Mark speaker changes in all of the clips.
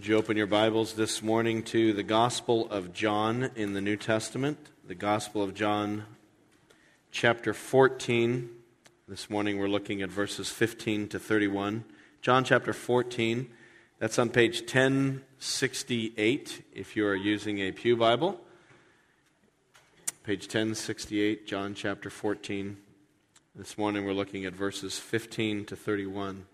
Speaker 1: Would you open your Bibles this morning to the Gospel of John in the New Testament? The Gospel of John, chapter 14. This morning we're looking at verses 15 to 31. John chapter 14. That's on page 1068 if you are using a Pew Bible. Page 1068, John chapter 14. This morning we're looking at verses 15 to 31.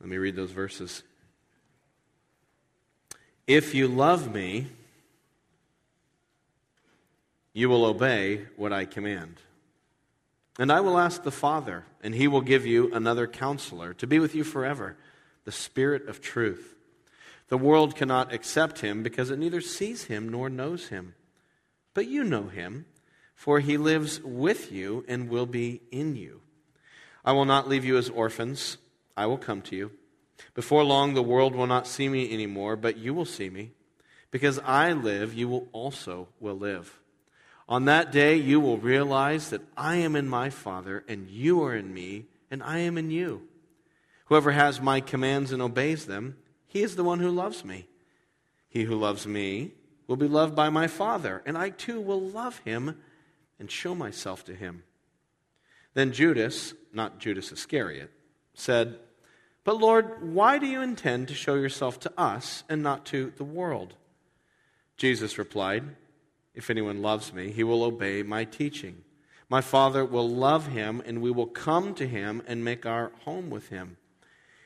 Speaker 1: Let me read those verses. If you love me, you will obey what I command. And I will ask the Father, and he will give you another counselor to be with you forever, the Spirit of truth. The world cannot accept him because it neither sees him nor knows him. But you know him, for he lives with you and will be in you. I will not leave you as orphans. I will come to you. Before long, the world will not see me anymore, but you will see me. Because I live, you will also will live. On that day, you will realize that I am in my Father, and you are in me, and I am in you. Whoever has my commands and obeys them, he is the one who loves me. He who loves me will be loved by my Father, and I too will love him and show myself to him. Then Judas, not Judas Iscariot, said, But Lord, why do you intend to show yourself to us and not to the world? Jesus replied, If anyone loves me, he will obey my teaching. My Father will love him, and we will come to him and make our home with him.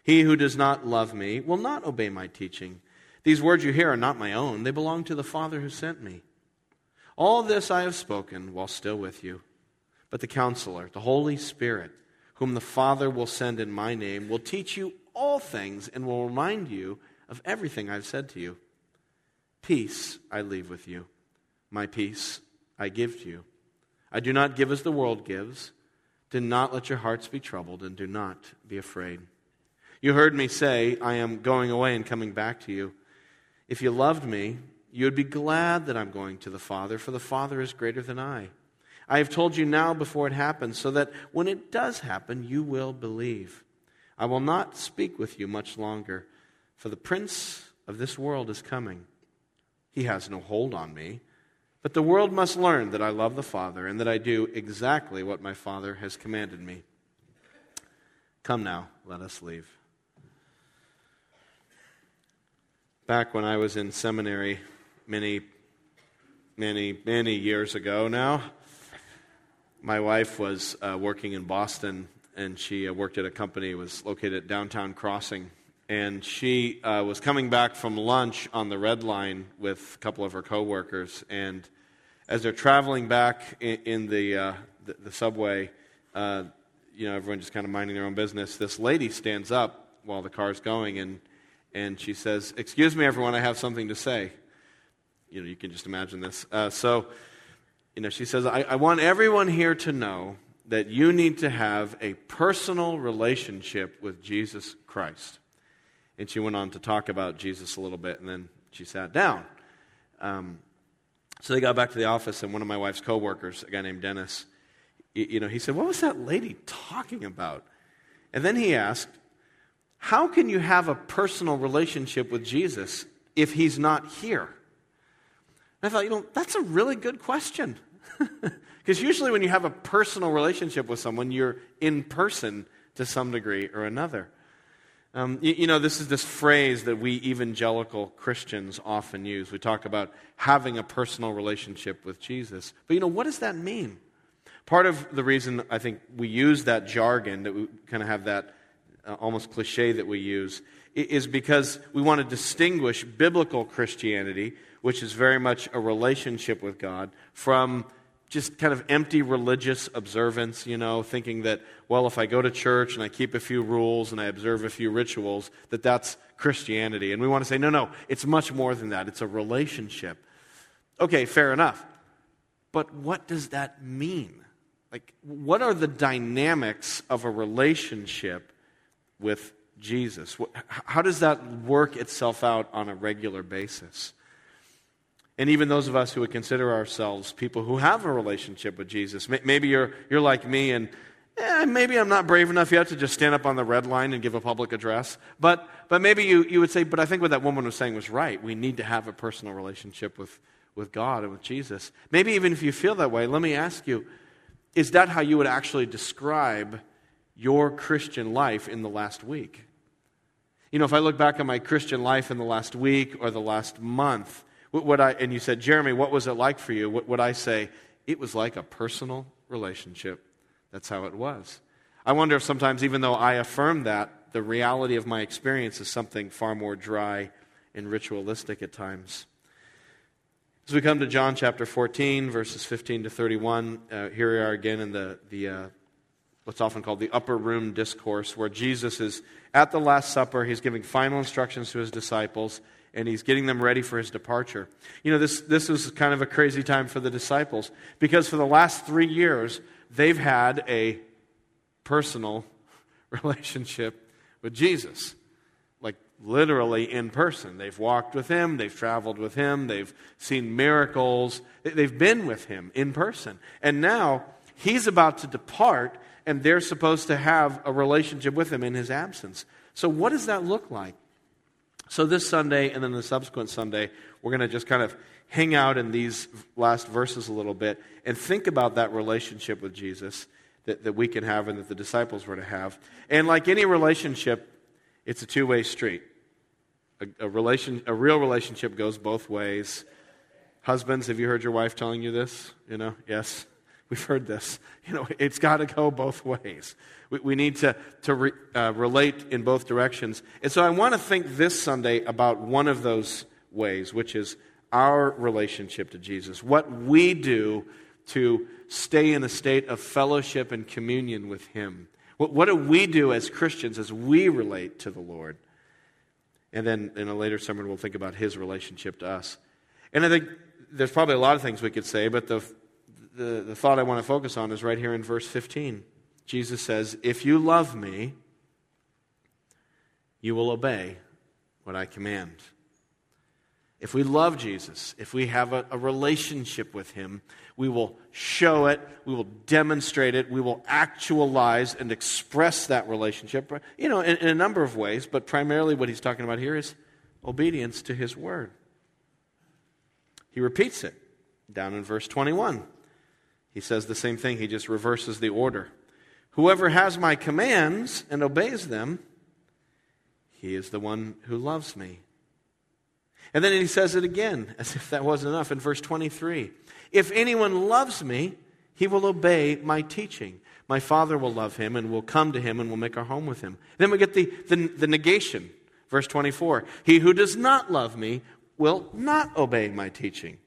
Speaker 1: He who does not love me will not obey my teaching. These words you hear are not my own, they belong to the Father who sent me. All this I have spoken while still with you. But the counselor, the Holy Spirit, whom the Father will send in my name, will teach you all things and will remind you of everything I've said to you. Peace I leave with you, my peace I give to you. I do not give as the world gives. Do not let your hearts be troubled, and do not be afraid. You heard me say, I am going away and coming back to you. If you loved me, you would be glad that I'm going to the Father, for the Father is greater than I. I have told you now before it happens, so that when it does happen, you will believe. I will not speak with you much longer, for the prince of this world is coming. He has no hold on me, but the world must learn that I love the Father and that I do exactly what my Father has commanded me. Come now, let us leave. Back when I was in seminary many, many, many years ago now, my wife was uh, working in Boston, and she uh, worked at a company was located at downtown Crossing. And she uh, was coming back from lunch on the Red Line with a couple of her coworkers. And as they're traveling back in, in the, uh, the, the, subway, uh, you know, everyone just kind of minding their own business. This lady stands up while the car's going, and and she says, "Excuse me, everyone, I have something to say." You know, you can just imagine this. Uh, so you know, she says, I, I want everyone here to know that you need to have a personal relationship with Jesus Christ. And she went on to talk about Jesus a little bit, and then she sat down. Um, so they got back to the office, and one of my wife's coworkers, a guy named Dennis, you know, he said, What was that lady talking about? And then he asked, How can you have a personal relationship with Jesus if he's not here? I thought, you know, that's a really good question. Because usually when you have a personal relationship with someone, you're in person to some degree or another. Um, you, you, know, this is this phrase that we evangelical Christians often use. We talk about having a personal relationship with Jesus. But, you know, what does that mean? Part of the reason I think we use that jargon, that we kind of have that uh, almost cliche that we use, is because we want to distinguish biblical Christianity which is very much a relationship with God, from just kind of empty religious observance, you know, thinking that, well, if I go to church and I keep a few rules and I observe a few rituals, that that's Christianity. And we want to say, no, no, it's much more than that. It's a relationship. Okay, fair enough. But what does that mean? Like, what are the dynamics of a relationship with Jesus? How does that work itself out on a regular basis? And even those of us who would consider ourselves people who have a relationship with Jesus. Maybe you're, you're like me and, eh, maybe I'm not brave enough yet to just stand up on the red line and give a public address. But, but maybe you, you would say, but I think what that woman was saying was right. We need to have a personal relationship with, with God and with Jesus. Maybe even if you feel that way, let me ask you is that how you would actually describe your Christian life in the last week? You know, if I look back on my Christian life in the last week or the last month, what I, and you said, Jeramie, what was it like for you? What would I say? It was like a personal relationship. That's how it was. I wonder if sometimes, even though I affirm that, the reality of my experience is something far more dry and ritualistic at times. As we come to John chapter 14, verses 15 to 31, uh, here we are again in the, the uh, what's often called the upper room discourse, where Jesus is at the Last Supper. He's giving final instructions to his disciples, and he's getting them ready for his departure. You know, this, this was kind of a crazy time for the disciples because for the last three years, they've had a personal relationship with Jesus. Like literally in person. They've walked with him, they've traveled with him, they've seen miracles, they've been with him in person. And now he's about to depart, and they're supposed to have a relationship with him in his absence. So, what does that look like? So, this Sunday and then the subsequent Sunday, we're going to just kind of hang out in these last verses a little bit and think about that relationship with Jesus that, that we can have and that the disciples were to have. And like any relationship, it's a two way street. A, a, relation, a real relationship goes both ways. Husbands, have you heard your wife telling you this? You know, yes. We've heard this. You know, it's got to go both ways. We, we need to, to re, uh, relate in both directions. And so I want to think this Sunday about one of those ways, which is our relationship to Jesus. What we do to stay in a state of fellowship and communion with Him. What, what do we do as Christians as we relate to the Lord? And then in a later sermon, we'll think about His relationship to us. And I think there's probably a lot of things we could say, but the the, the thought I want to focus on is right here in verse 15. Jesus says, If you love me, you will obey what I command. If we love Jesus, if we have a, a, relationship with Him, we will show it, we will demonstrate it, we will actualize and express that relationship, uh, you know, in, in a number of ways, but primarily what He's talking about here is obedience to His Word. He repeats it down in verse 21. He says the same thing, he just reverses the order. Whoever has my commands and obeys them, he is the one who loves me. And then he says it again, as if that wasn't enough, in verse 23. If anyone loves me, he will obey my teaching. My Father will love him and will come to him and will make our home with him. Then we get the, the, the negation, verse 24. He who does not love me will not obey my teaching.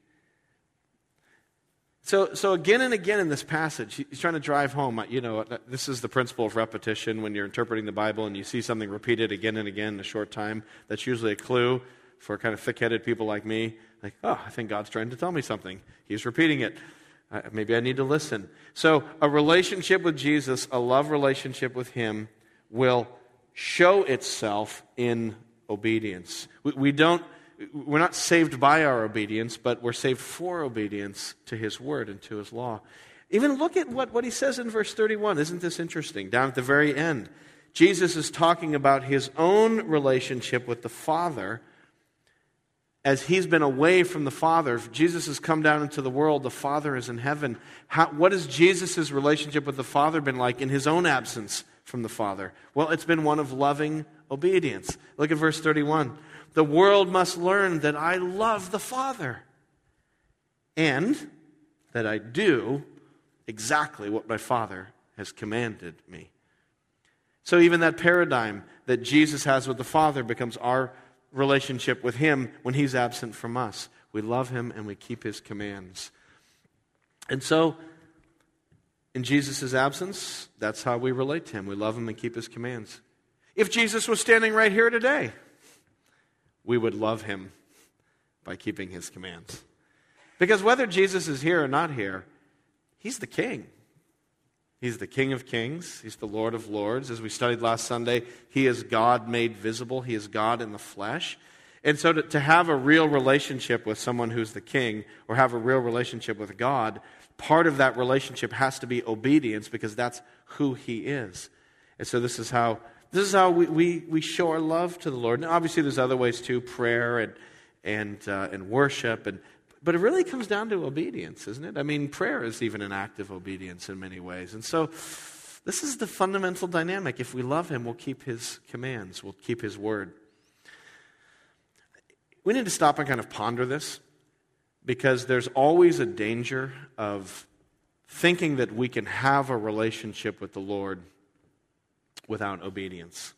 Speaker 1: So, so again and again in this passage, he's trying to drive home. You know, this is the principle of repetition. When you're interpreting the Bible and you see something repeated again and again in a short time, that's usually a clue for kind of thick-headed people like me. Like, oh, I think God's trying to tell me something. He's repeating it. Uh, maybe I need to listen. So, a relationship with Jesus, a love relationship with Him, will show itself in obedience. We, we don't we're not saved by our obedience, but we're saved for obedience to his word and to his law. Even look at what, what he says in verse 31. Isn't this interesting? Down at the very end, Jesus is talking about his own relationship with the Father as he's been away from the Father. Jesus has come down into the world, the Father is in heaven. How, what has Jesus' relationship with the Father been like in his own absence from the Father? Well, it's been one of loving obedience. Look at verse 31. The world must learn that I love the Father and that I do exactly what my Father has commanded me. So, even that paradigm that Jesus has with the Father becomes our relationship with Him when He's absent from us. We love Him and we keep His commands. And so, in Jesus' absence, that's how we relate to Him. We love Him and keep His commands. If Jesus was standing right here today, we would love him by keeping his commands. Because whether Jesus is here or not here, he's the king. He's the King of Kings. He's the Lord of Lords. As we studied last Sunday, He is God made visible. He is God in the flesh. And so to, to have a real relationship with someone who's the King or have a real relationship with God part of that relationship has to be obedience because that's who He is. And so this is how this is how we, we, we show our love to the Lord. And obviously, there's other ways too prayer and, and, uh, and worship. And, but it really comes down to obedience, isn't it? I mean, prayer is even an act of obedience in many ways. And so, this is the fundamental dynamic. If we love Him, we'll keep His commands, we'll keep His word. We need to stop and kind of ponder this because there's always a danger of thinking that we can have a relationship with the Lord without obedience.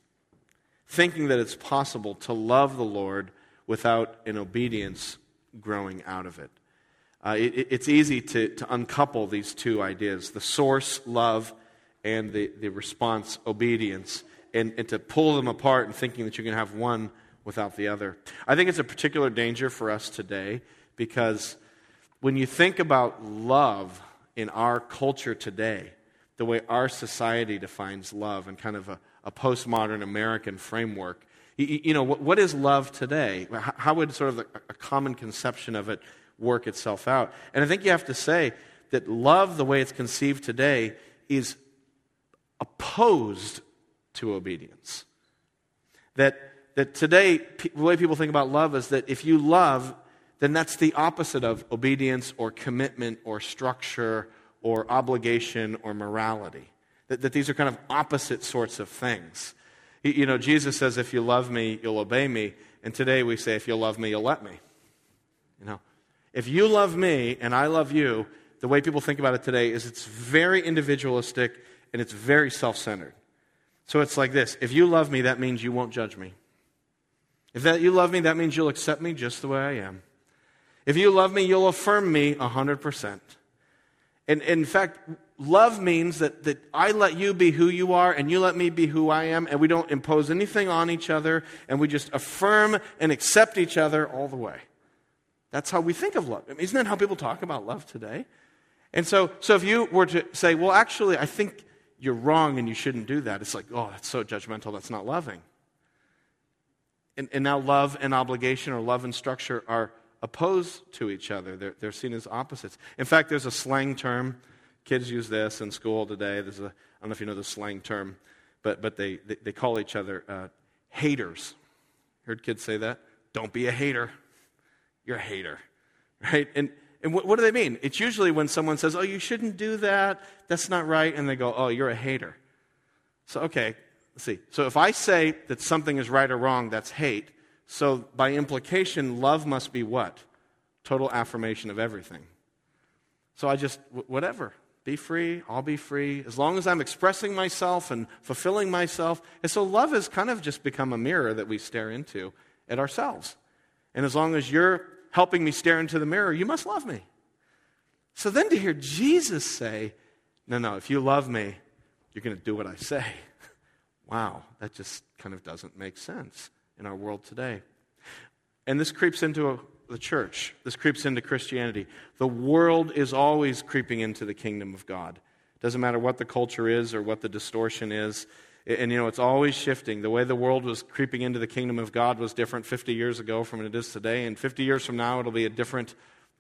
Speaker 1: Thinking that it's possible to love the Lord without an obedience growing out of it. Uh, it it's easy to, to uncouple these two ideas the source, love, and the, the response, obedience, and, and to pull them apart and thinking that you can have one without the other. I think it's a particular danger for us today because when you think about love in our culture today, the way our society defines love and kind of a, a postmodern American framework, you, you know, what, what is love today? How, would sort of a common conception of it work itself out? And I think you have to say that love, the way it's conceived today, is opposed to obedience. That, that today, the way people think about love is that if you love, then that's the opposite of obedience or commitment or structure or obligation or morality. That, that these are kind of opposite sorts of things. You know, Jesus says, if you love me, you'll obey me. And today we say, if you love me, you'll let me. You know, if you love me and I love you, the way people think about it today is it's very individualistic and it's very self centered. So it's like this if you love me, that means you won't judge me. If that you love me, that means you'll accept me just the way I am. If you love me, you'll affirm me 100%. And, in fact, love means that, that I let you be who you are and you let me be who I am, and we don't impose anything on each other, and we just affirm and accept each other all the way. That's how we think of love. I mean, isn't that how people talk about love today? And so, so if you were to say, well, actually, I think you're wrong and you shouldn't do that, it's like, oh, that's so judgmental, that's not loving. And, and now love and obligation or love and structure are opposed to each other. They're, they're seen as opposites. In fact, there's a slang term. Kids use this in school today. There's a, I don't know if you know the slang term, but, but they, they, they call each other uh, haters. Heard kids say that? Don't be a hater. You're a hater. Right? And and what, what, do they mean? It's usually when someone says, Oh, you shouldn't do that. That's not right. And they go, Oh, you're a hater. So, okay, let's see. So if I say that something is right or wrong, that's hate. So by implication, love must be what? Total affirmation of everything. So I just, whatever. Be free. I'll be free. As long as I'm expressing myself and fulfilling myself. And so love has kind of just become a mirror that we stare into at ourselves. And as long as you're helping me stare into the mirror, you must love me. So then to hear Jesus say, no, no, if you love me, you're going to do what I say. wow, that just kind of doesn't make sense in our world today. And this creeps into a, the church, this creeps into Christianity. The world is always creeping into the kingdom of God. Doesn't matter what the culture is or what the distortion is. And, you know, it's always shifting. The way the world was creeping into the kingdom of God was different 50 years ago from it is today. And 50 years from now, it'll be a different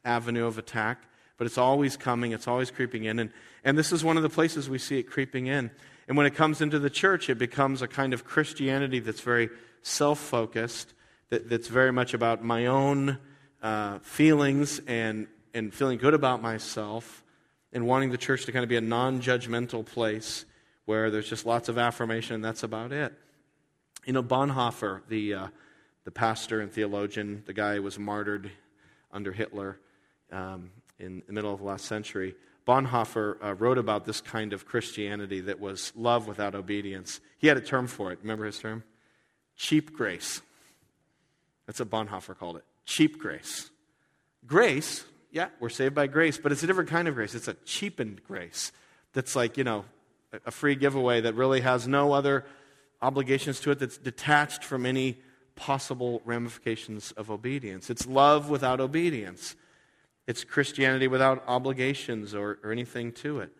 Speaker 1: avenue of attack. But it's always coming, it's always creeping in. And, and this is one of the places we see it creeping in. And when it comes into the church, it becomes a kind of Christianity that's very self focused, that, that's very much about my own uh, feelings and, and feeling good about myself, and wanting the church to kind of be a non judgmental place where there's just lots of affirmation and that's about it. You know, Bonhoeffer, the, uh, the pastor and theologian, the guy who was martyred under Hitler um, in the middle of the last century, Bonhoeffer uh, wrote about this kind of Christianity that was love without obedience. He had a term for it. Remember his term? Cheap grace. That's what Bonhoeffer called it. Cheap grace. Grace, yeah, we're saved by grace, but it's a different kind of grace. It's a cheapened grace that's like, you know, a free giveaway that really has no other obligations to it, that's detached from any possible ramifications of obedience. It's love without obedience, it's Christianity without obligations or, or anything to it.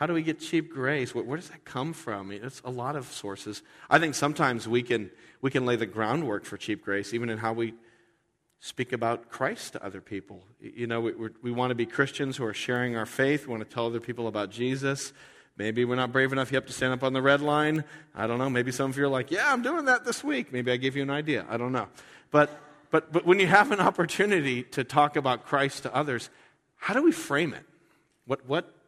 Speaker 1: How do we get cheap grace? Where, where does that come from? It's a lot of sources. I think sometimes we can, we can lay the groundwork for cheap grace, even in how we speak about Christ to other people. You know, we, we want to be Christians who are sharing our faith. We want to tell other people about Jesus. Maybe we're not brave enough yet to stand up on the red line. I don't know. Maybe some of you are like, yeah, I'm doing that this week. Maybe I gave you an idea. I don't know. But, but, but when you have an opportunity to talk about Christ to others, how do we frame it? What, what,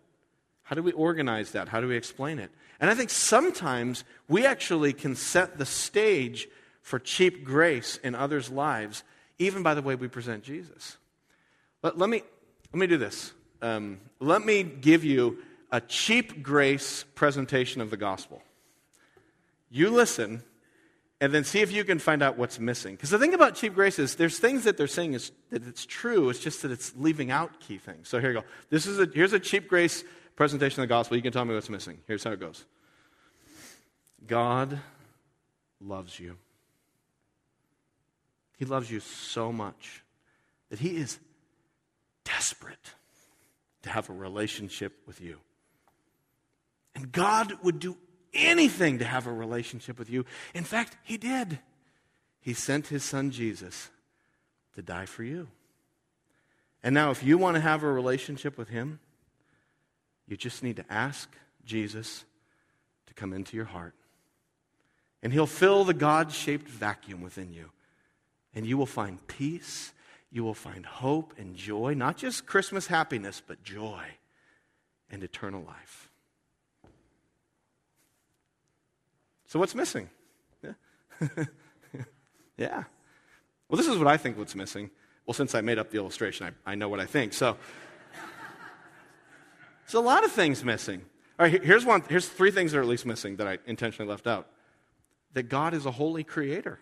Speaker 1: how do we organize that? How do we explain it? And I think sometimes we actually can set the stage for cheap grace in others' lives even by the way we present Jesus. Let, let me, let me do this. Um, let me give you a cheap grace presentation of the gospel. You listen, and then see if you can find out what's missing. Because the thing about cheap grace is there's things that they're saying is that it's true, it's just that it's leaving out key things. So here you go. This is a, here's a cheap grace presentation of the gospel. You can tell me what's missing. Here's how it goes God loves you. He loves you so much that He is desperate to have a relationship with you. And God would do anything to have a relationship with you. In fact, He did. He sent His Son Jesus to die for you. And now, if you want to have a relationship with Him, you just need to ask Jesus to come into your heart. And He'll fill the God shaped vacuum within you and you will find peace, you will find hope and joy, not just Christmas happiness, but joy and eternal life. So, what's missing? Yeah. yeah. Well, this is what I think what's missing. Well, since I made up the illustration, I, I know what I think. So, there's a lot of things missing. All right, here's one. Here's three things that are at least missing that I intentionally left out. That God is a holy creator.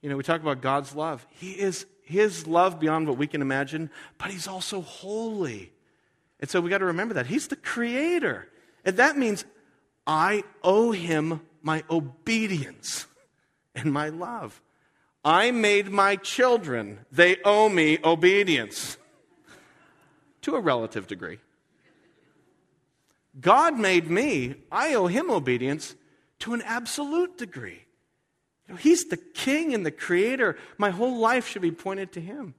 Speaker 1: You know, we talk about God's love. He is His love beyond what we can imagine, but He's also holy. And so we got to remember that. He's the creator. And that means I owe Him my obedience and my love. I made my children, they owe me obedience to a relative degree. God made me, I owe Him obedience to an absolute degree. You know, he's the king and the creator. My whole life should be pointed to him.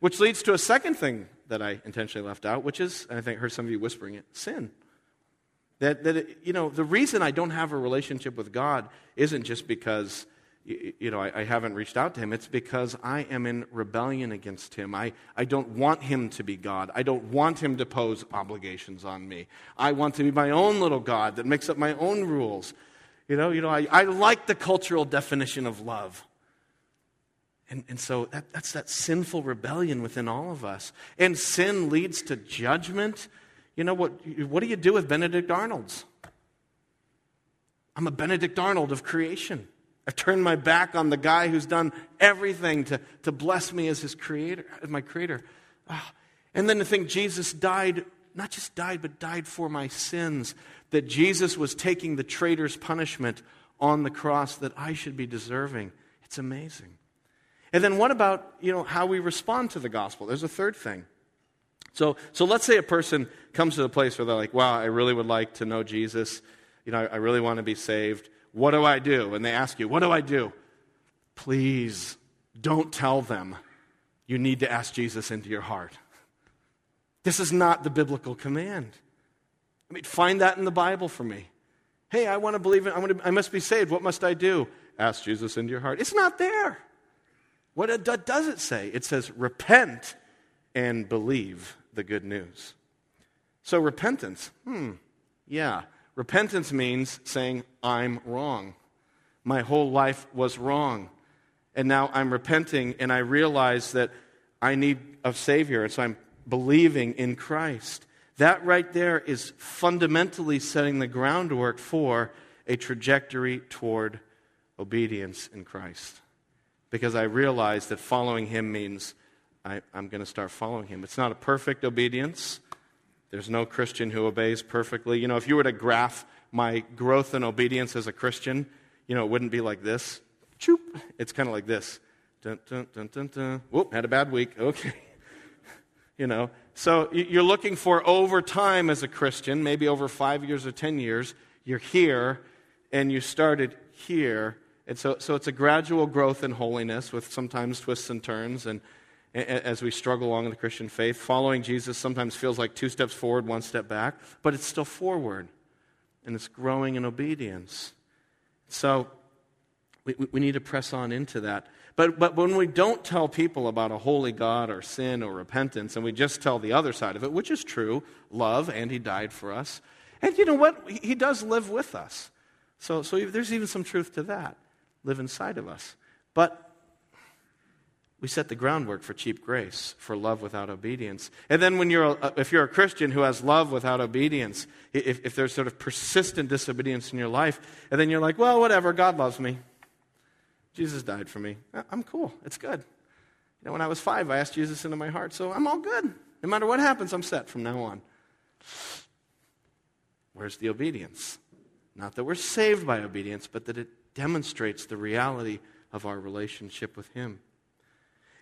Speaker 1: Which leads to a second thing that I intentionally left out, which is, I think I heard some of you whispering it, sin. That, that it, you know, the reason I don't have a relationship with God isn't just because, you know, I, I, haven't reached out to Him. It's because I am in rebellion against Him. I, I don't want Him to be God. I don't want Him to pose obligations on me. I want to be my own little God that makes up my own rules. You know, you know I, I like the cultural definition of love. And, and so that, that's that sinful rebellion within all of us. And sin leads to judgment. You know, what, what do you do with Benedict Arnolds? I'm a Benedict Arnold of creation. I've turned my back on the guy who's done everything to, to bless me as his creator, as my creator. Oh. And then to think Jesus died, not just died, but died for my sins that Jesus was taking the traitor's punishment on the cross that I should be deserving. It's amazing. And then what about, you know, how we respond to the gospel? There's a third thing. So, so let's say a person comes to the place where they're like, wow, I really would like to know Jesus. You know, I, I really want to be saved. What do I do? And they ask you, what do I do? Please don't tell them you need to ask Jesus into your heart. This is not the biblical command. I mean, find that in the Bible for me. Hey, I want to believe in, I, want to, I must be saved. What must I do? Ask Jesus into your heart. It's not there. What does it say? It says, repent and believe the good news. So, repentance, hmm, yeah. Repentance means saying, I'm wrong. My whole life was wrong. And now I'm repenting and I realize that I need a Savior. And so I'm believing in Christ. That right there is fundamentally setting the groundwork for a trajectory toward obedience in Christ. Because I realize that following Him means I, am going to start following Him. It's not a perfect obedience. There's no Christian who obeys perfectly. You know, if you were to graph my growth in obedience as a Christian, you know, it wouldn't be like this. Choop. It's kind of like this. Dun, dun, dun, dun, dun. Whoop, had a bad week. Okay. you know, so you're looking for over time as a Christian, maybe over five years or 10 years, you're here and you started here And so, so it's a gradual growth in holiness with sometimes twists and turns. And as we struggle along in the Christian faith, following Jesus sometimes feels like two steps forward, one step back, but it's still forward. And it's growing in obedience. So we, we need to press on into that. But, but when we don't tell people about a holy God or sin or repentance, and we just tell the other side of it, which is true love, and He died for us. And you know what? He does live with us. So, so there's even some truth to that live inside of us. But we set the groundwork for cheap grace, for love without obedience. And then when you're a, if you're a Christian who has love without obedience, if, if there's sort of persistent disobedience in your life, and then you're like, well, whatever, God loves me. Jesus died for me. I'm cool. It's good. You know, when I was five, I asked Jesus into my heart, so I'm all good. No matter what happens, I'm set from now on. Where's the obedience? Not that we're saved by obedience, but that it demonstrates the reality of our relationship with Him.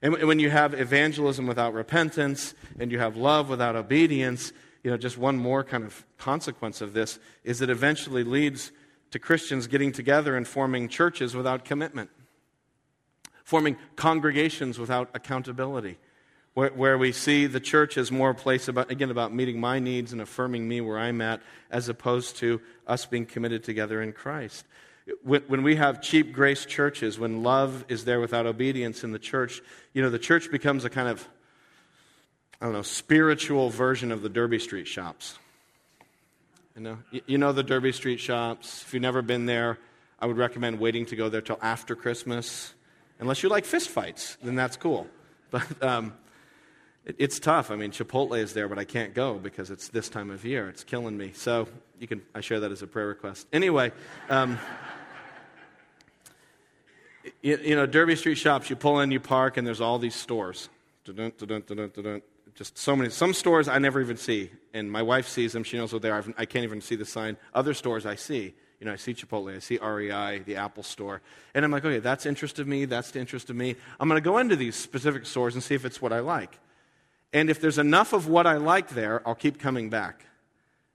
Speaker 1: And when you have evangelism without repentance and you have love without obedience, you know, just one more kind of consequence of this is it eventually leads to Christians getting together and forming churches without commitment, forming congregations without accountability, where, where we see the church as more a place about, again, about meeting my needs and affirming me where I'm at, as opposed to us being committed together in Christ. When we have cheap grace churches, when love is there without obedience in the church, you know, the church becomes a kind of, I don't know, spiritual version of the Derby Street shops. You know, you know the Derby Street shops. If you've never been there, I would recommend waiting to go there till after Christmas. Unless you like fistfights, then that's cool. But um, it, it's tough. I mean, Chipotle is there, but I can't go because it's this time of year. It's killing me. So you can. I share that as a prayer request. Anyway. Um, you, you, know, Derby Street shops, you pull in, you park, and there's all these stores. Just so many. Some stores I never even see, and my wife sees them. She knows what they are. I can't even see the sign. Other stores I see. You know, I see Chipotle, I see REI, the Apple store, and I'm like, okay, that's interest of me. That's the interest of me. I'm going to go into these specific stores and see if it's what I like. And if there's enough of what I like there, I'll keep coming back.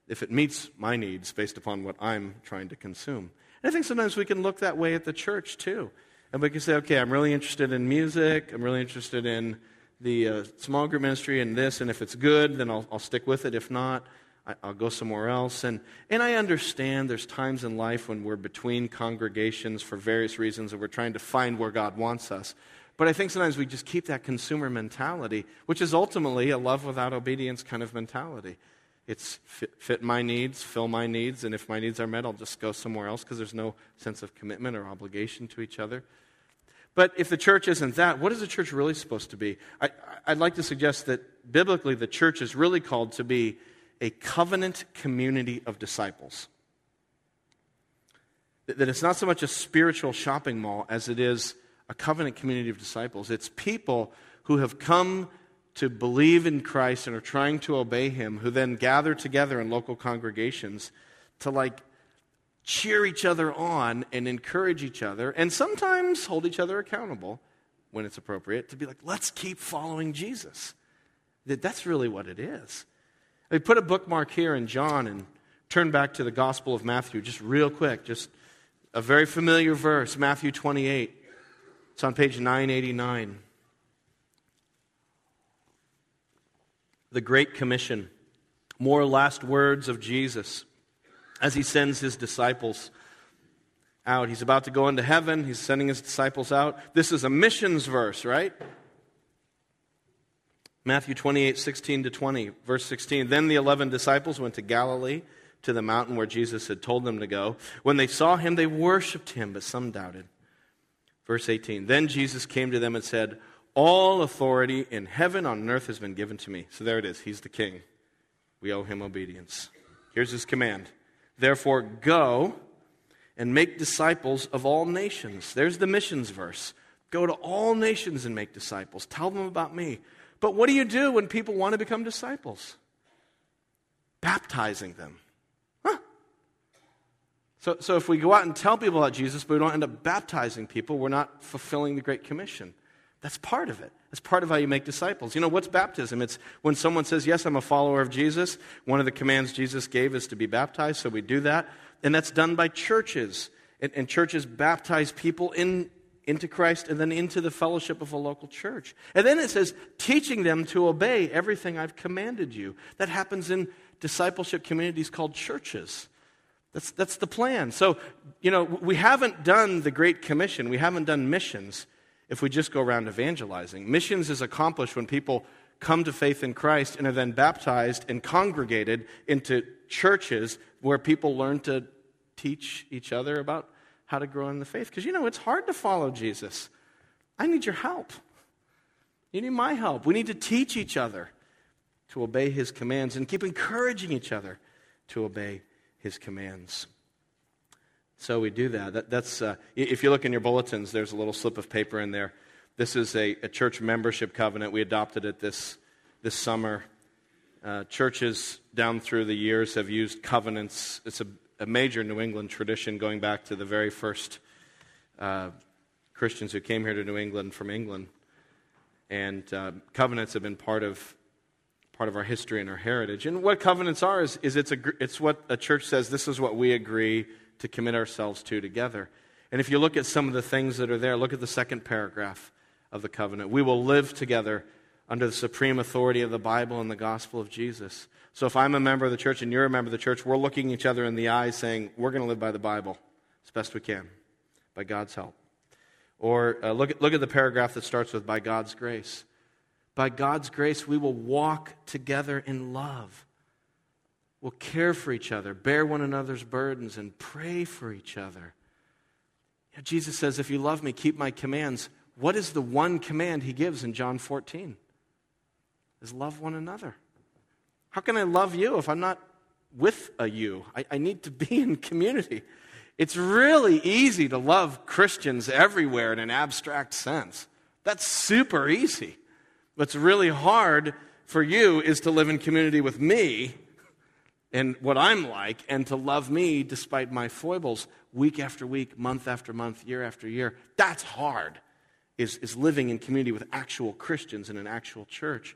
Speaker 1: If it meets my needs based upon what I'm trying to consume. And I think sometimes we can look that way at the church too. And we can say, okay, I'm really interested in music. I'm really interested in the uh, small group ministry and this. And if it's good, then I'll, I'll stick with it. If not, I, will go somewhere else. And, and I understand there's times in life when we're between congregations for various reasons and we're trying to find where God wants us. But I think sometimes we just keep that consumer mentality, which is ultimately a love without obedience kind of mentality. It's fit, fit my needs, fill my needs, and if my needs are met, I'll just go somewhere else because there's no sense of commitment or obligation to each other. But if the church isn't that, what is the church really supposed to be? I, would like to suggest that biblically the church is really called to be a covenant community of disciples. That it's not so much a spiritual shopping mall as it is a covenant community of disciples. It's people who have come to believe in Christ and are trying to obey Him, who then gather together in local congregations to like cheer each other on and encourage each other, and sometimes hold each other accountable when it's appropriate to be like, let's keep following Jesus. That that's really what it is. I put a bookmark here in John and turn back to the Gospel of Matthew just real quick, just a very familiar verse, Matthew 28. It's on page 989. The Great Commission. More last words of Jesus as he sends his disciples out. He's about to go into heaven, he's sending his disciples out. This is a missions verse, right? Matthew 28, 16 to 20, verse 16. Then the eleven disciples went to Galilee, to the mountain where Jesus had told them to go. When they saw him, they worshiped him, but some doubted. Verse 18. Then Jesus came to them and said, All authority in heaven on earth has been given to me. So there it is. He's the king. We owe him obedience. Here's his command Therefore, go and make disciples of all nations. There's the missions verse. Go to all nations and make disciples. Tell them about me. But what do you do when people want to become disciples? Baptizing them. Huh. So, so if we go out and tell people about Jesus, but we don't end up baptizing people, we're not fulfilling the Great Commission. That's part of it. That's part of how you make disciples. You know, what's baptism? It's when someone says, Yes, I'm a follower of Jesus. One of the commands Jesus gave is to be baptized, so we do that. And that's done by churches. And, and churches baptize people in, into Christ and then into the fellowship of a local church. And then it says, teaching them to obey everything I've commanded you. That happens in discipleship communities called churches. That's, that's the plan. So, you know, we haven't done the Great Commission, we haven't done missions if we just go around evangelizing. Missions is accomplished when people come to faith in Christ and are then baptized and congregated into churches where people learn to teach each other about how to grow in the faith. Because, you know, it's hard to follow Jesus. I need your help. You need my help. We need to teach each other to obey his commands and keep encouraging each other to obey his commands. So we do that. that that's, uh, if you look in your bulletins, there's a little slip of paper in there. This is a, a church membership covenant. We adopted it this, this summer. Uh, churches down through the years have used covenants. It's a, a major New England tradition going back to the very first uh, Christians who came here to New England from England. And uh, covenants have been part of part of our history and our heritage. And what covenants are is, is it's, a, it's what a church says this is what we agree to commit ourselves to together. And if you look at some of the things that are there, look at the second paragraph of the covenant. We will live together under the supreme authority of the Bible and the gospel of Jesus. So if I'm a member of the church and you're a member of the church, we're looking each other in the eyes saying, we're going to live by the Bible as best we can, by God's help. Or uh, look, at, look at the paragraph that starts with, by God's grace. By God's grace, we will walk together in love will care for each other, bear one another's burdens, and pray for each other. Jesus says, If you love me, keep my commands. What is the one command he gives in John 14? Is love one another. How can I love you if I'm not with a you? I, I need to be in community. It's really easy to love Christians everywhere in an abstract sense. That's super easy. What's really hard for you is to live in community with me and what I'm like and to love me despite my foibles week after week, month after month, year after year. That's hard, is, is living in community with actual Christians in an actual church.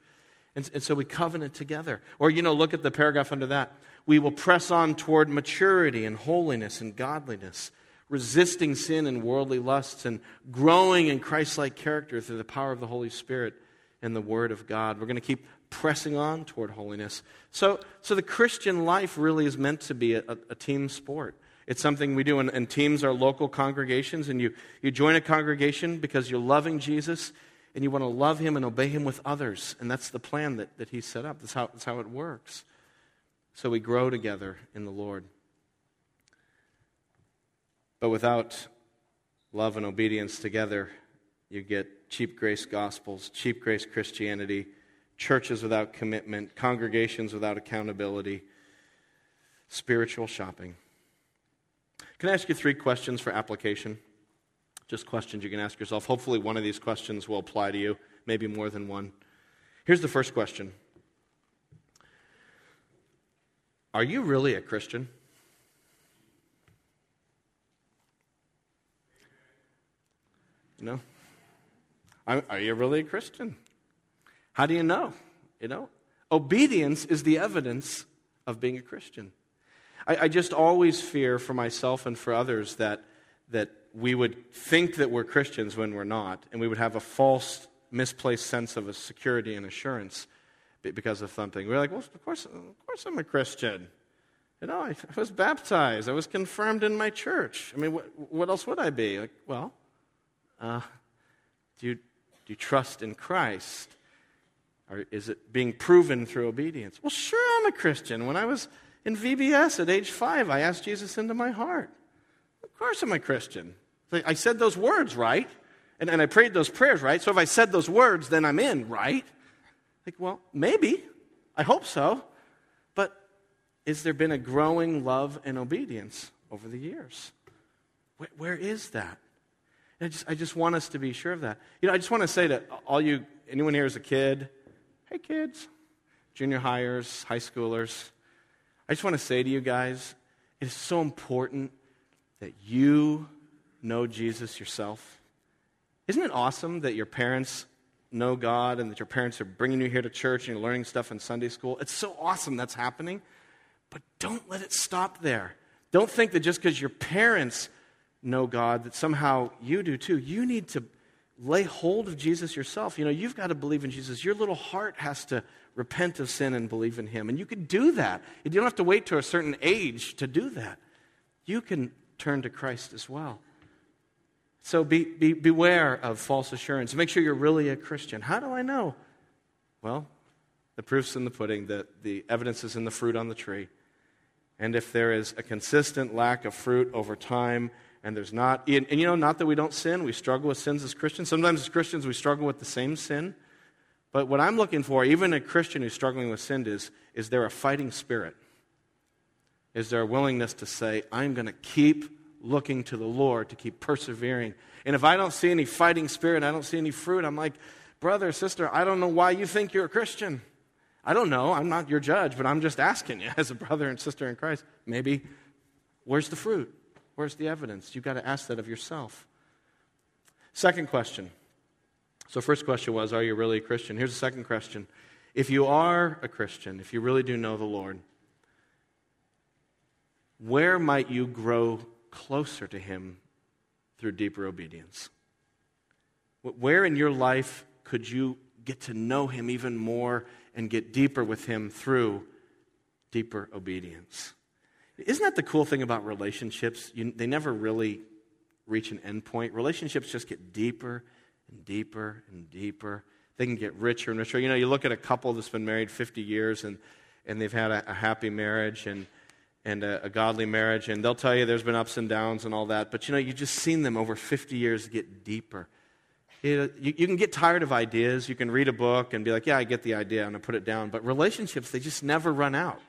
Speaker 1: And, and so we covenant together. Or, you know, look at the paragraph under that. We will press on toward maturity and holiness and godliness, resisting sin and worldly lusts, and growing in Christ like character through the power of the Holy Spirit and the Word of God. We're going to keep pressing on toward holiness. So, so the Christian life really is meant to be a, a team sport. It's something we do, and, and, teams are local congregations, and you, you join a congregation because you're loving Jesus and you want to love him and obey him with others. And that's the plan that, that he set up. That's how, that's how it works. So we grow together in the Lord. But without love and obedience together, you get cheap grace gospels, cheap grace Christianity, churches without commitment, congregations without accountability, spiritual shopping. Can I ask you three questions for application? Just questions you can ask yourself. Hopefully, one of these questions will apply to you, maybe more than one. Here's the first question Are you really a Christian? No? Are you really a Christian? How do you know? You know, obedience is the evidence of being a Christian. I, I just always fear for myself and for others that, that we would think that we're Christians when we're not, and we would have a false, misplaced sense of a security and assurance because of something. We're like, well, of course, of course I'm a Christian. You know, I was baptized. I was confirmed in my church. I mean, what, what else would I be? Like, well, uh, do, you, do you trust in Christ? Or is it being proven through obedience? Well, sure, I'm a Christian. When I was in VBS at age five, I asked Jesus into my heart. Of course, I'm a Christian. I said those words, right? And, and I prayed those prayers, right? So if I said those words, then I'm in, right? Like, well, maybe. I hope so. But is there been a growing love and obedience over the years? where, where is that? I just, I just want us to be sure of that. You know, I just want to say to all you, anyone here is a kid, Hey, kids, junior highers, high schoolers. I just want to say to you guys, it is so important that you know Jesus yourself. Isn't it awesome that your parents know God and that your parents are bringing you here to church and you're learning stuff in Sunday school? It's so awesome that's happening. But don't let it stop there. Don't think that just because your parents know God, that somehow you do too. You need to lay hold of Jesus yourself. You know, you've got to believe in Jesus. Your little heart has to repent of sin and believe in Him. And you can do that. You don't have to wait to a certain age to do that. You can turn to Christ as well. So be, be, beware of false assurance. Make sure you're really a Christian. How do I know? Well, the proof's in the pudding, the, the evidence is in the fruit on the tree. And if there is a consistent lack of fruit over time, and there's not, and, and, you know, not that we don't sin, we struggle with sins as Christians. Sometimes as Christians we struggle with the same sin. But what I'm looking for, even a Christian who's struggling with sin, is is there a fighting spirit? Is there a willingness to say, I'm going to keep looking to the Lord, to keep persevering? And if I don't see any fighting spirit, I don't see any fruit, I'm like, brother, sister, I don't know why you think you're a Christian. I don't know. I'm not your judge, but I'm just asking you as a brother and sister in Christ. Maybe, where's the fruit? Where's the evidence? You've got to ask that of yourself. Second question. So, first question was, Are you really a Christian? Here's the second question. If you are a Christian, if you really do know the Lord, where might you grow closer to Him through deeper obedience? Where in your life could you get to know Him even more and get deeper with Him through deeper obedience. Isn't that the cool thing about relationships? You, they never really reach an end point. Relationships just get deeper and deeper and deeper. They can get richer and richer. You know, you look at a couple that's been married 50 years and, and they've had a, a happy marriage and, and a, a, godly marriage, and they'll tell you there's been ups and downs and all that. But you know, you've just seen them over 50 years get deeper you, you can get tired of ideas. You can read a book and be like, yeah, I get the idea, I'm going to put it down. But relationships, they just never run out.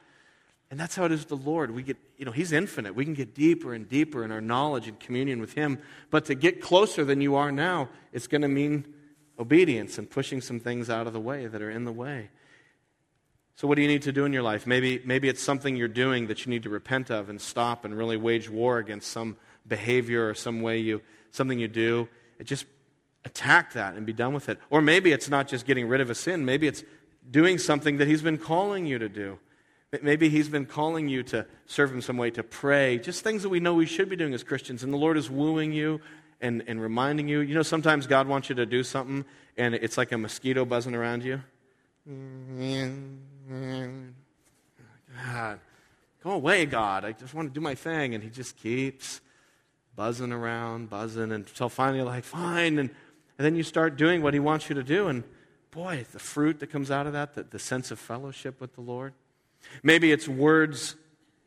Speaker 1: And that's how it is with the Lord. We get, you know, He's infinite. We can get deeper and deeper in our knowledge and communion with Him. But to get closer than you are now, it's going to mean obedience and pushing some things out of the way that are in the way. So, what do you need to do in your life? Maybe, maybe it's something you're doing that you need to repent of and stop and really wage war against some behavior or some way you, something you do. It just attack that and be done with it. Or maybe it's not just getting rid of a sin, maybe it's doing something that He's been calling you to do. Maybe He's been calling you to serve Him some way, to pray, just things that we know we should be doing as Christians. And the Lord is wooing you and, and reminding you. You know, sometimes God wants you to do something and it's like a mosquito buzzing around you. God, go away, God. I just want to do my thing. And He just keeps buzzing around, buzzing until finally, like, fine. And and then you start doing what He wants you to do, and boy, the fruit that comes out of that, the, the sense of fellowship with the Lord. Maybe it's words,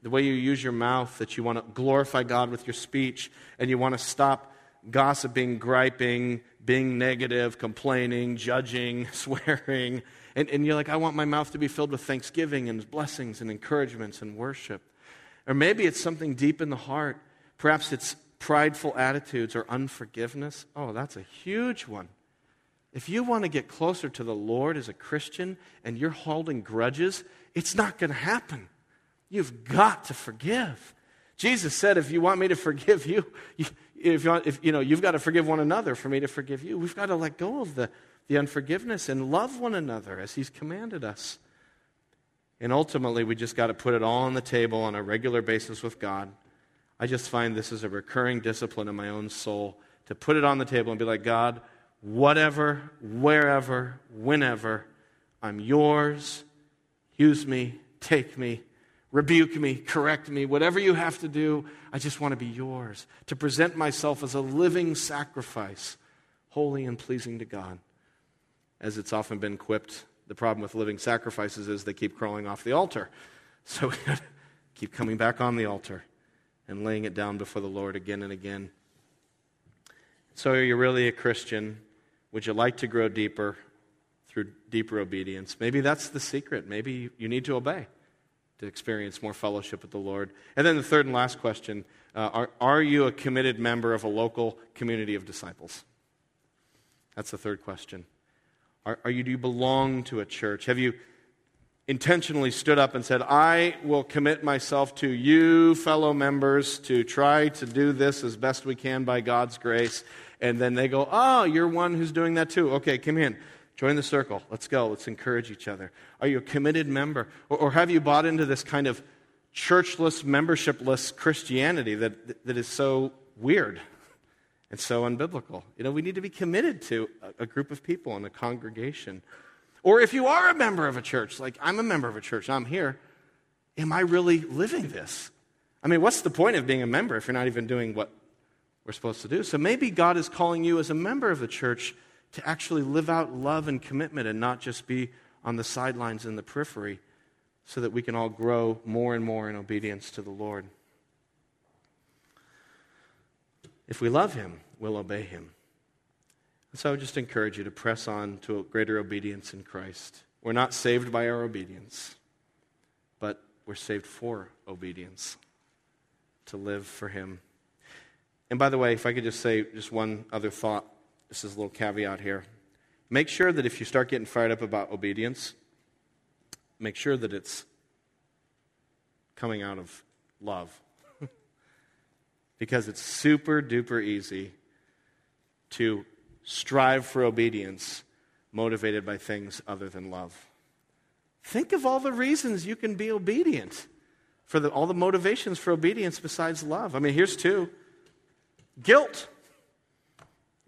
Speaker 1: the way you use your mouth, that you want to glorify God with your speech, and you want to stop gossiping, griping, being negative, complaining, judging, swearing. And, and you're like, I want my mouth to be filled with thanksgiving and blessings and encouragements and worship. Or maybe it's something deep in the heart. Perhaps it's prideful attitudes or unforgiveness, oh, that's a huge one. If you want to get closer to the Lord as a Christian and you're holding grudges, it's not going to happen. You've got to forgive. Jesus said, if you want me to forgive you, if, you, want, if you know, you've got to forgive one another for me to forgive you. We've got to let go of the, the unforgiveness and love one another as he's commanded us. And ultimately, we just got to put it all on the table on a regular basis with God I just find this is a recurring discipline in my own soul to put it on the table and be like, God, whatever, wherever, whenever, I'm yours. Use me, take me, rebuke me, correct me, whatever you have to do, I just want to be yours. To present myself as a living sacrifice, holy and pleasing to God. As it's often been quipped, the problem with living sacrifices is they keep crawling off the altar. So we keep coming back on the altar and laying it down before the Lord again and again. So, are you really a Christian? Would you like to grow deeper through deeper obedience? Maybe that's the secret. Maybe you need to obey to experience more fellowship with the Lord. And then the third and last question uh, are, are you a committed member of a local community of disciples? That's the third question. Are, are you, do you belong to a church? Have you intentionally stood up and said, I will commit myself to you, fellow members, to try to do this as best we can by God's grace. And then they go, Oh, you're one who's doing that too. Okay, come in. Join the circle. Let's go. Let's encourage each other. Are you a committed member? Or, or have you bought into this kind of churchless, membershipless Christianity that, that is so weird and so unbiblical. You know, we need to be committed to a, a group of people in a congregation. Or if you are a member of a church, like I'm a member of a church, I'm here, am I really living this? I mean, what's the point of being a member if you're not even doing what we're supposed to do? So maybe God is calling you as a member of the church to actually live out love and commitment and not just be on the sidelines in the periphery so that we can all grow more and more in obedience to the Lord. If we love Him, we'll obey Him. So I would just encourage you to press on to a greater obedience in Christ. We're not saved by our obedience, but we're saved for obedience, to live for Him. And by the way, if I could just say just one other thought, this is a little caveat here. Make sure that if you start getting fired up about obedience, make sure that it's coming out of love. because it's super duper easy to strive for obedience motivated by things other than love. Think of all the reasons you can be obedient, for the, all the motivations for obedience besides love. I mean, here's two guilt.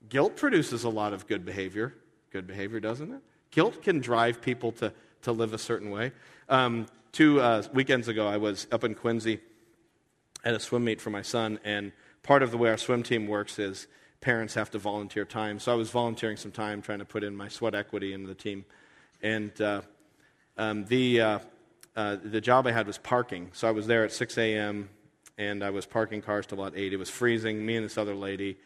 Speaker 1: Guilt produces a lot of good behavior. Good behavior, doesn't it? Guilt can drive people to, to live a certain way. Um, two uh, weekends ago, I was up in Quincy at a swim meet for my son, and part of the way our swim team works is parents have to volunteer time. So I was volunteering some time trying to put in my sweat equity into the team. And uh, um, the, uh, uh, the job I had was parking. So I was there at 6 a.m. and I was parking cars till about 8. It was freezing. Me and this other lady.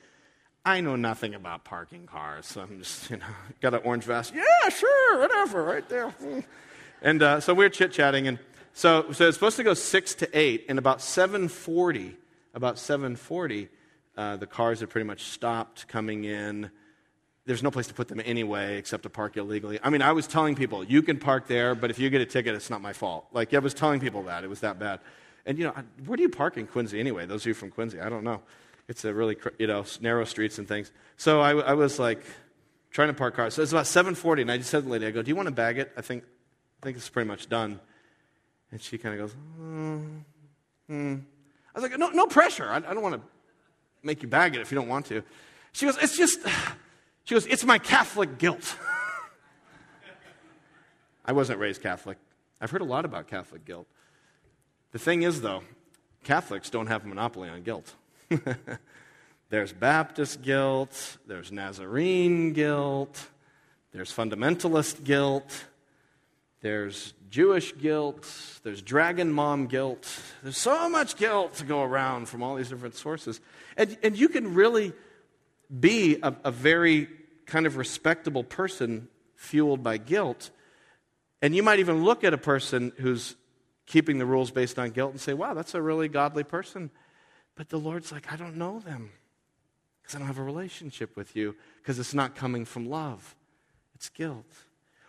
Speaker 1: I know nothing about parking cars, so I'm just, you know, got an orange vest. Yeah, sure, whatever, right there. And uh, so we are chit chatting, and so, so it's supposed to go six to eight, and about 7:40, about 7:40, uh, the cars had pretty much stopped coming in. There's no place to put them anyway except to park illegally. I mean, I was telling people, you can park there, but if you get a ticket, it's not my fault. Like, I was telling people that. It was that bad. And, you know, where do you park in Quincy anyway? Those of you from Quincy, I don't know. It's a really, you know, narrow streets and things. So I, I was like trying to park cars. So it's about 7.40, and I just said to the lady, I go, do you want to bag it? I think, I think it's pretty much done. And she kind of goes, mm, mm. I was like, no, no pressure. I, I don't want to make you bag it if you don't want to. She goes, It's just, she goes, It's my Catholic guilt. I wasn't raised Catholic. I've heard a lot about Catholic guilt. The thing is, though, Catholics don't have a monopoly on guilt. there's Baptist guilt, there's Nazarene guilt, there's fundamentalist guilt, there's Jewish guilt, there's dragon mom guilt. There's so much guilt to go around from all these different sources. And, and you can really be a, a very kind of respectable person fueled by guilt. And you might even look at a person who's keeping the rules based on guilt and say, wow, that's a really godly person. But the Lord's like, I don't know them because I don't have a relationship with you because it's not coming from love, it's guilt.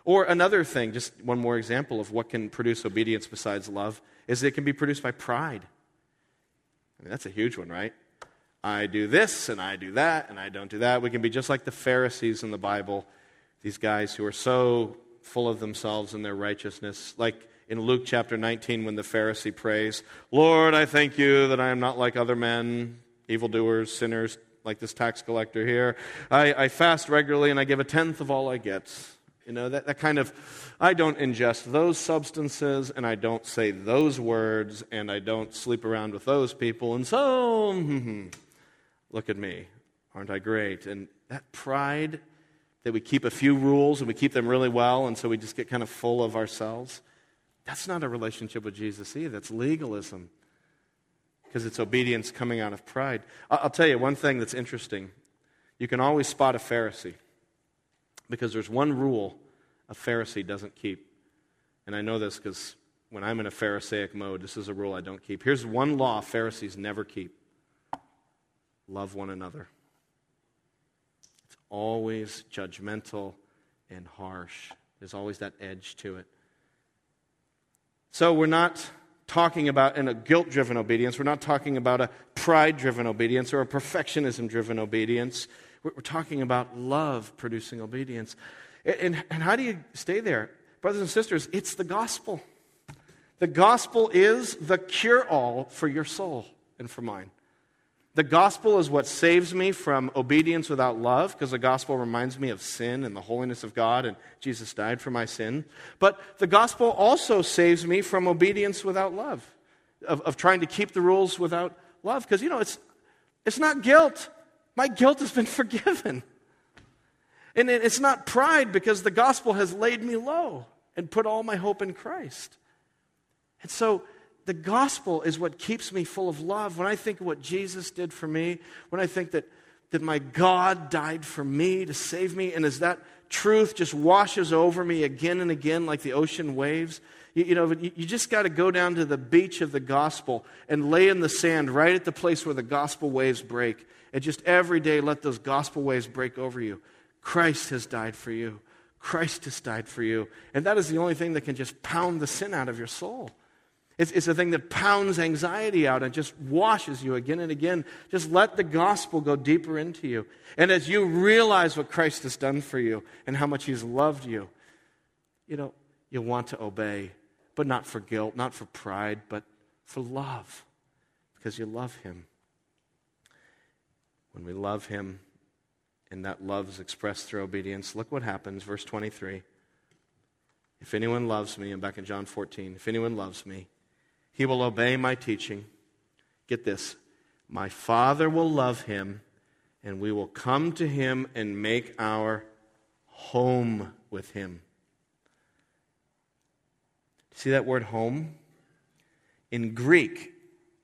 Speaker 1: Or another thing, just one more example of what can produce obedience besides love, is it can be produced by pride. I mean, that's a huge one, right? I do this and I do that and I don't do that. We can be just like the Pharisees in the Bible, these guys who are so full of themselves and their righteousness. Like in Luke chapter 19, when the Pharisee prays, Lord, I thank you that I am not like other men, evildoers, sinners, like this tax collector here. I, I fast regularly and I give a tenth of all I get. You know, that, that kind of, I don't ingest those substances and I don't say those words and I don't sleep around with those people. And so, look at me. Aren't I great? And that pride that we keep a few rules and we keep them really well and so we just get kind of full of ourselves, that's not a relationship with Jesus either. That's legalism because it's obedience coming out of pride. I'll tell you one thing that's interesting. You can always spot a Pharisee. Because there's one rule a Pharisee doesn't keep. And I know this because when I'm in a Pharisaic mode, this is a rule I don't keep. Here's one law Pharisees never keep love one another. It's always judgmental and harsh, there's always that edge to it. So we're not talking about in a guilt driven obedience, we're not talking about a pride driven obedience or a perfectionism driven obedience. We're talking about love producing obedience. And, and how do you stay there? Brothers and sisters, it's the gospel. The gospel is the cure all for your soul and for mine. The gospel is what saves me from obedience without love, because the gospel reminds me of sin and the holiness of God, and Jesus died for my sin. But the gospel also saves me from obedience without love, of, of trying to keep the rules without love, because, you know, it's, it's not guilt. My guilt has been forgiven. And it's not pride, because the gospel has laid me low and put all my hope in Christ. And so, the gospel is what keeps me full of love. When I think of what Jesus did for me, when I think that, that my God died for me to save me, and as that truth just washes over me again and again like the ocean waves, you, you know, you, you just got to go down to the beach of the gospel and lay in the sand right at the place where the gospel waves break. And just every day let those gospel waves break over you. Christ has died for you. Christ has died for you. And that is the only thing that can just pound the sin out of your soul. It's, it's a thing that pounds anxiety out and just washes you again and again. Just let the gospel go deeper into you. And as you realize what Christ has done for you and how much he's loved you, you know, you'll want to obey, but not for guilt, not for pride, but for love, because you love him. When we love him, and that love is expressed through obedience, look what happens, verse 23. If anyone loves me, I'm back in John 14, if anyone loves me, he will obey my teaching. Get this my Father will love him, and we will come to him and make our home with him. See that word home? In Greek,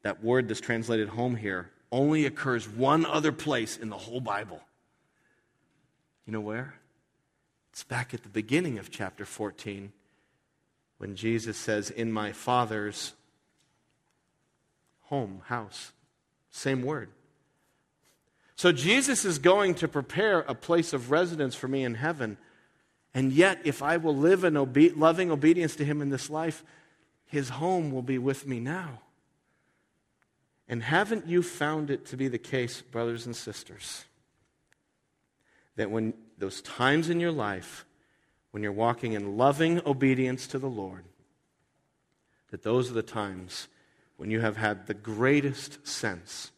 Speaker 1: that word that's translated home here only occurs one other place in the whole Bible. You know where? It's back at the beginning of chapter 14 when Jesus says, In my Father's home, house. Same word. So Jesus is going to prepare a place of residence for me in heaven. And yet, if I will live in obe- loving obedience to him in this life, his home will be with me now. And haven't you found it to be the case, brothers and sisters, that when those times in your life when you're walking in loving obedience to the Lord, that those are the times when you have had the greatest sense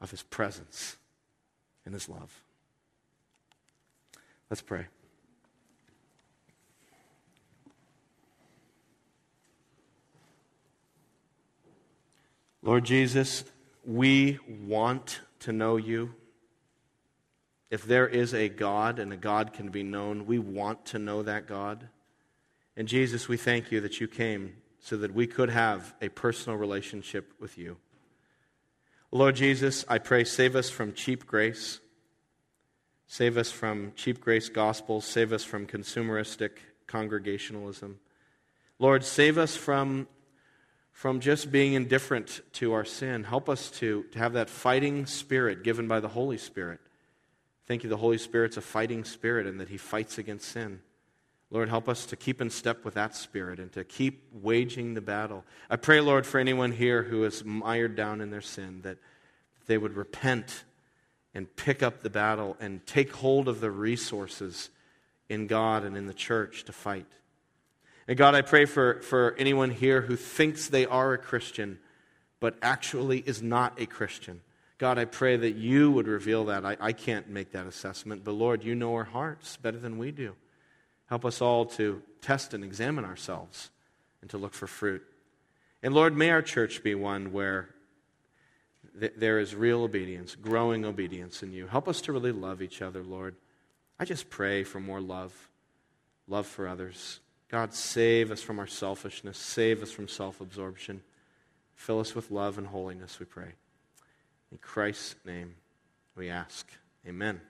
Speaker 1: of His presence and His love. Let's pray. Lord Jesus, we want to know you. If there is a God and a God can be known, we want to know that God. And Jesus, we thank you that you came so that we could have a personal relationship with you. Lord Jesus, I pray, save us from cheap grace. Save us from cheap grace gospels. Save us from consumeristic congregationalism. Lord, save us from, from just being indifferent to our sin. Help us to, to have that fighting spirit given by the Holy Spirit. Thank you, the Holy Spirit's a fighting spirit and that He fights against sin. Lord, help us to keep in step with that spirit and to keep waging the battle. I pray, Lord, for anyone here who is mired down in their sin, that they would repent and pick up the battle and take hold of the resources in God and in the church to fight. And God, I pray for, for anyone here who thinks they are a Christian, but actually is not a Christian. God, I pray that you would reveal that. I, I can't make that assessment, but Lord, you know our hearts better than we do. Help us all to test and examine ourselves and to look for fruit. And Lord, may our church be one where th- there is real obedience, growing obedience in you. Help us to really love each other, Lord. I just pray for more love, love for others. God, save us from our selfishness, save us from self absorption. Fill us with love and holiness, we pray. In Christ's name we ask. Amen.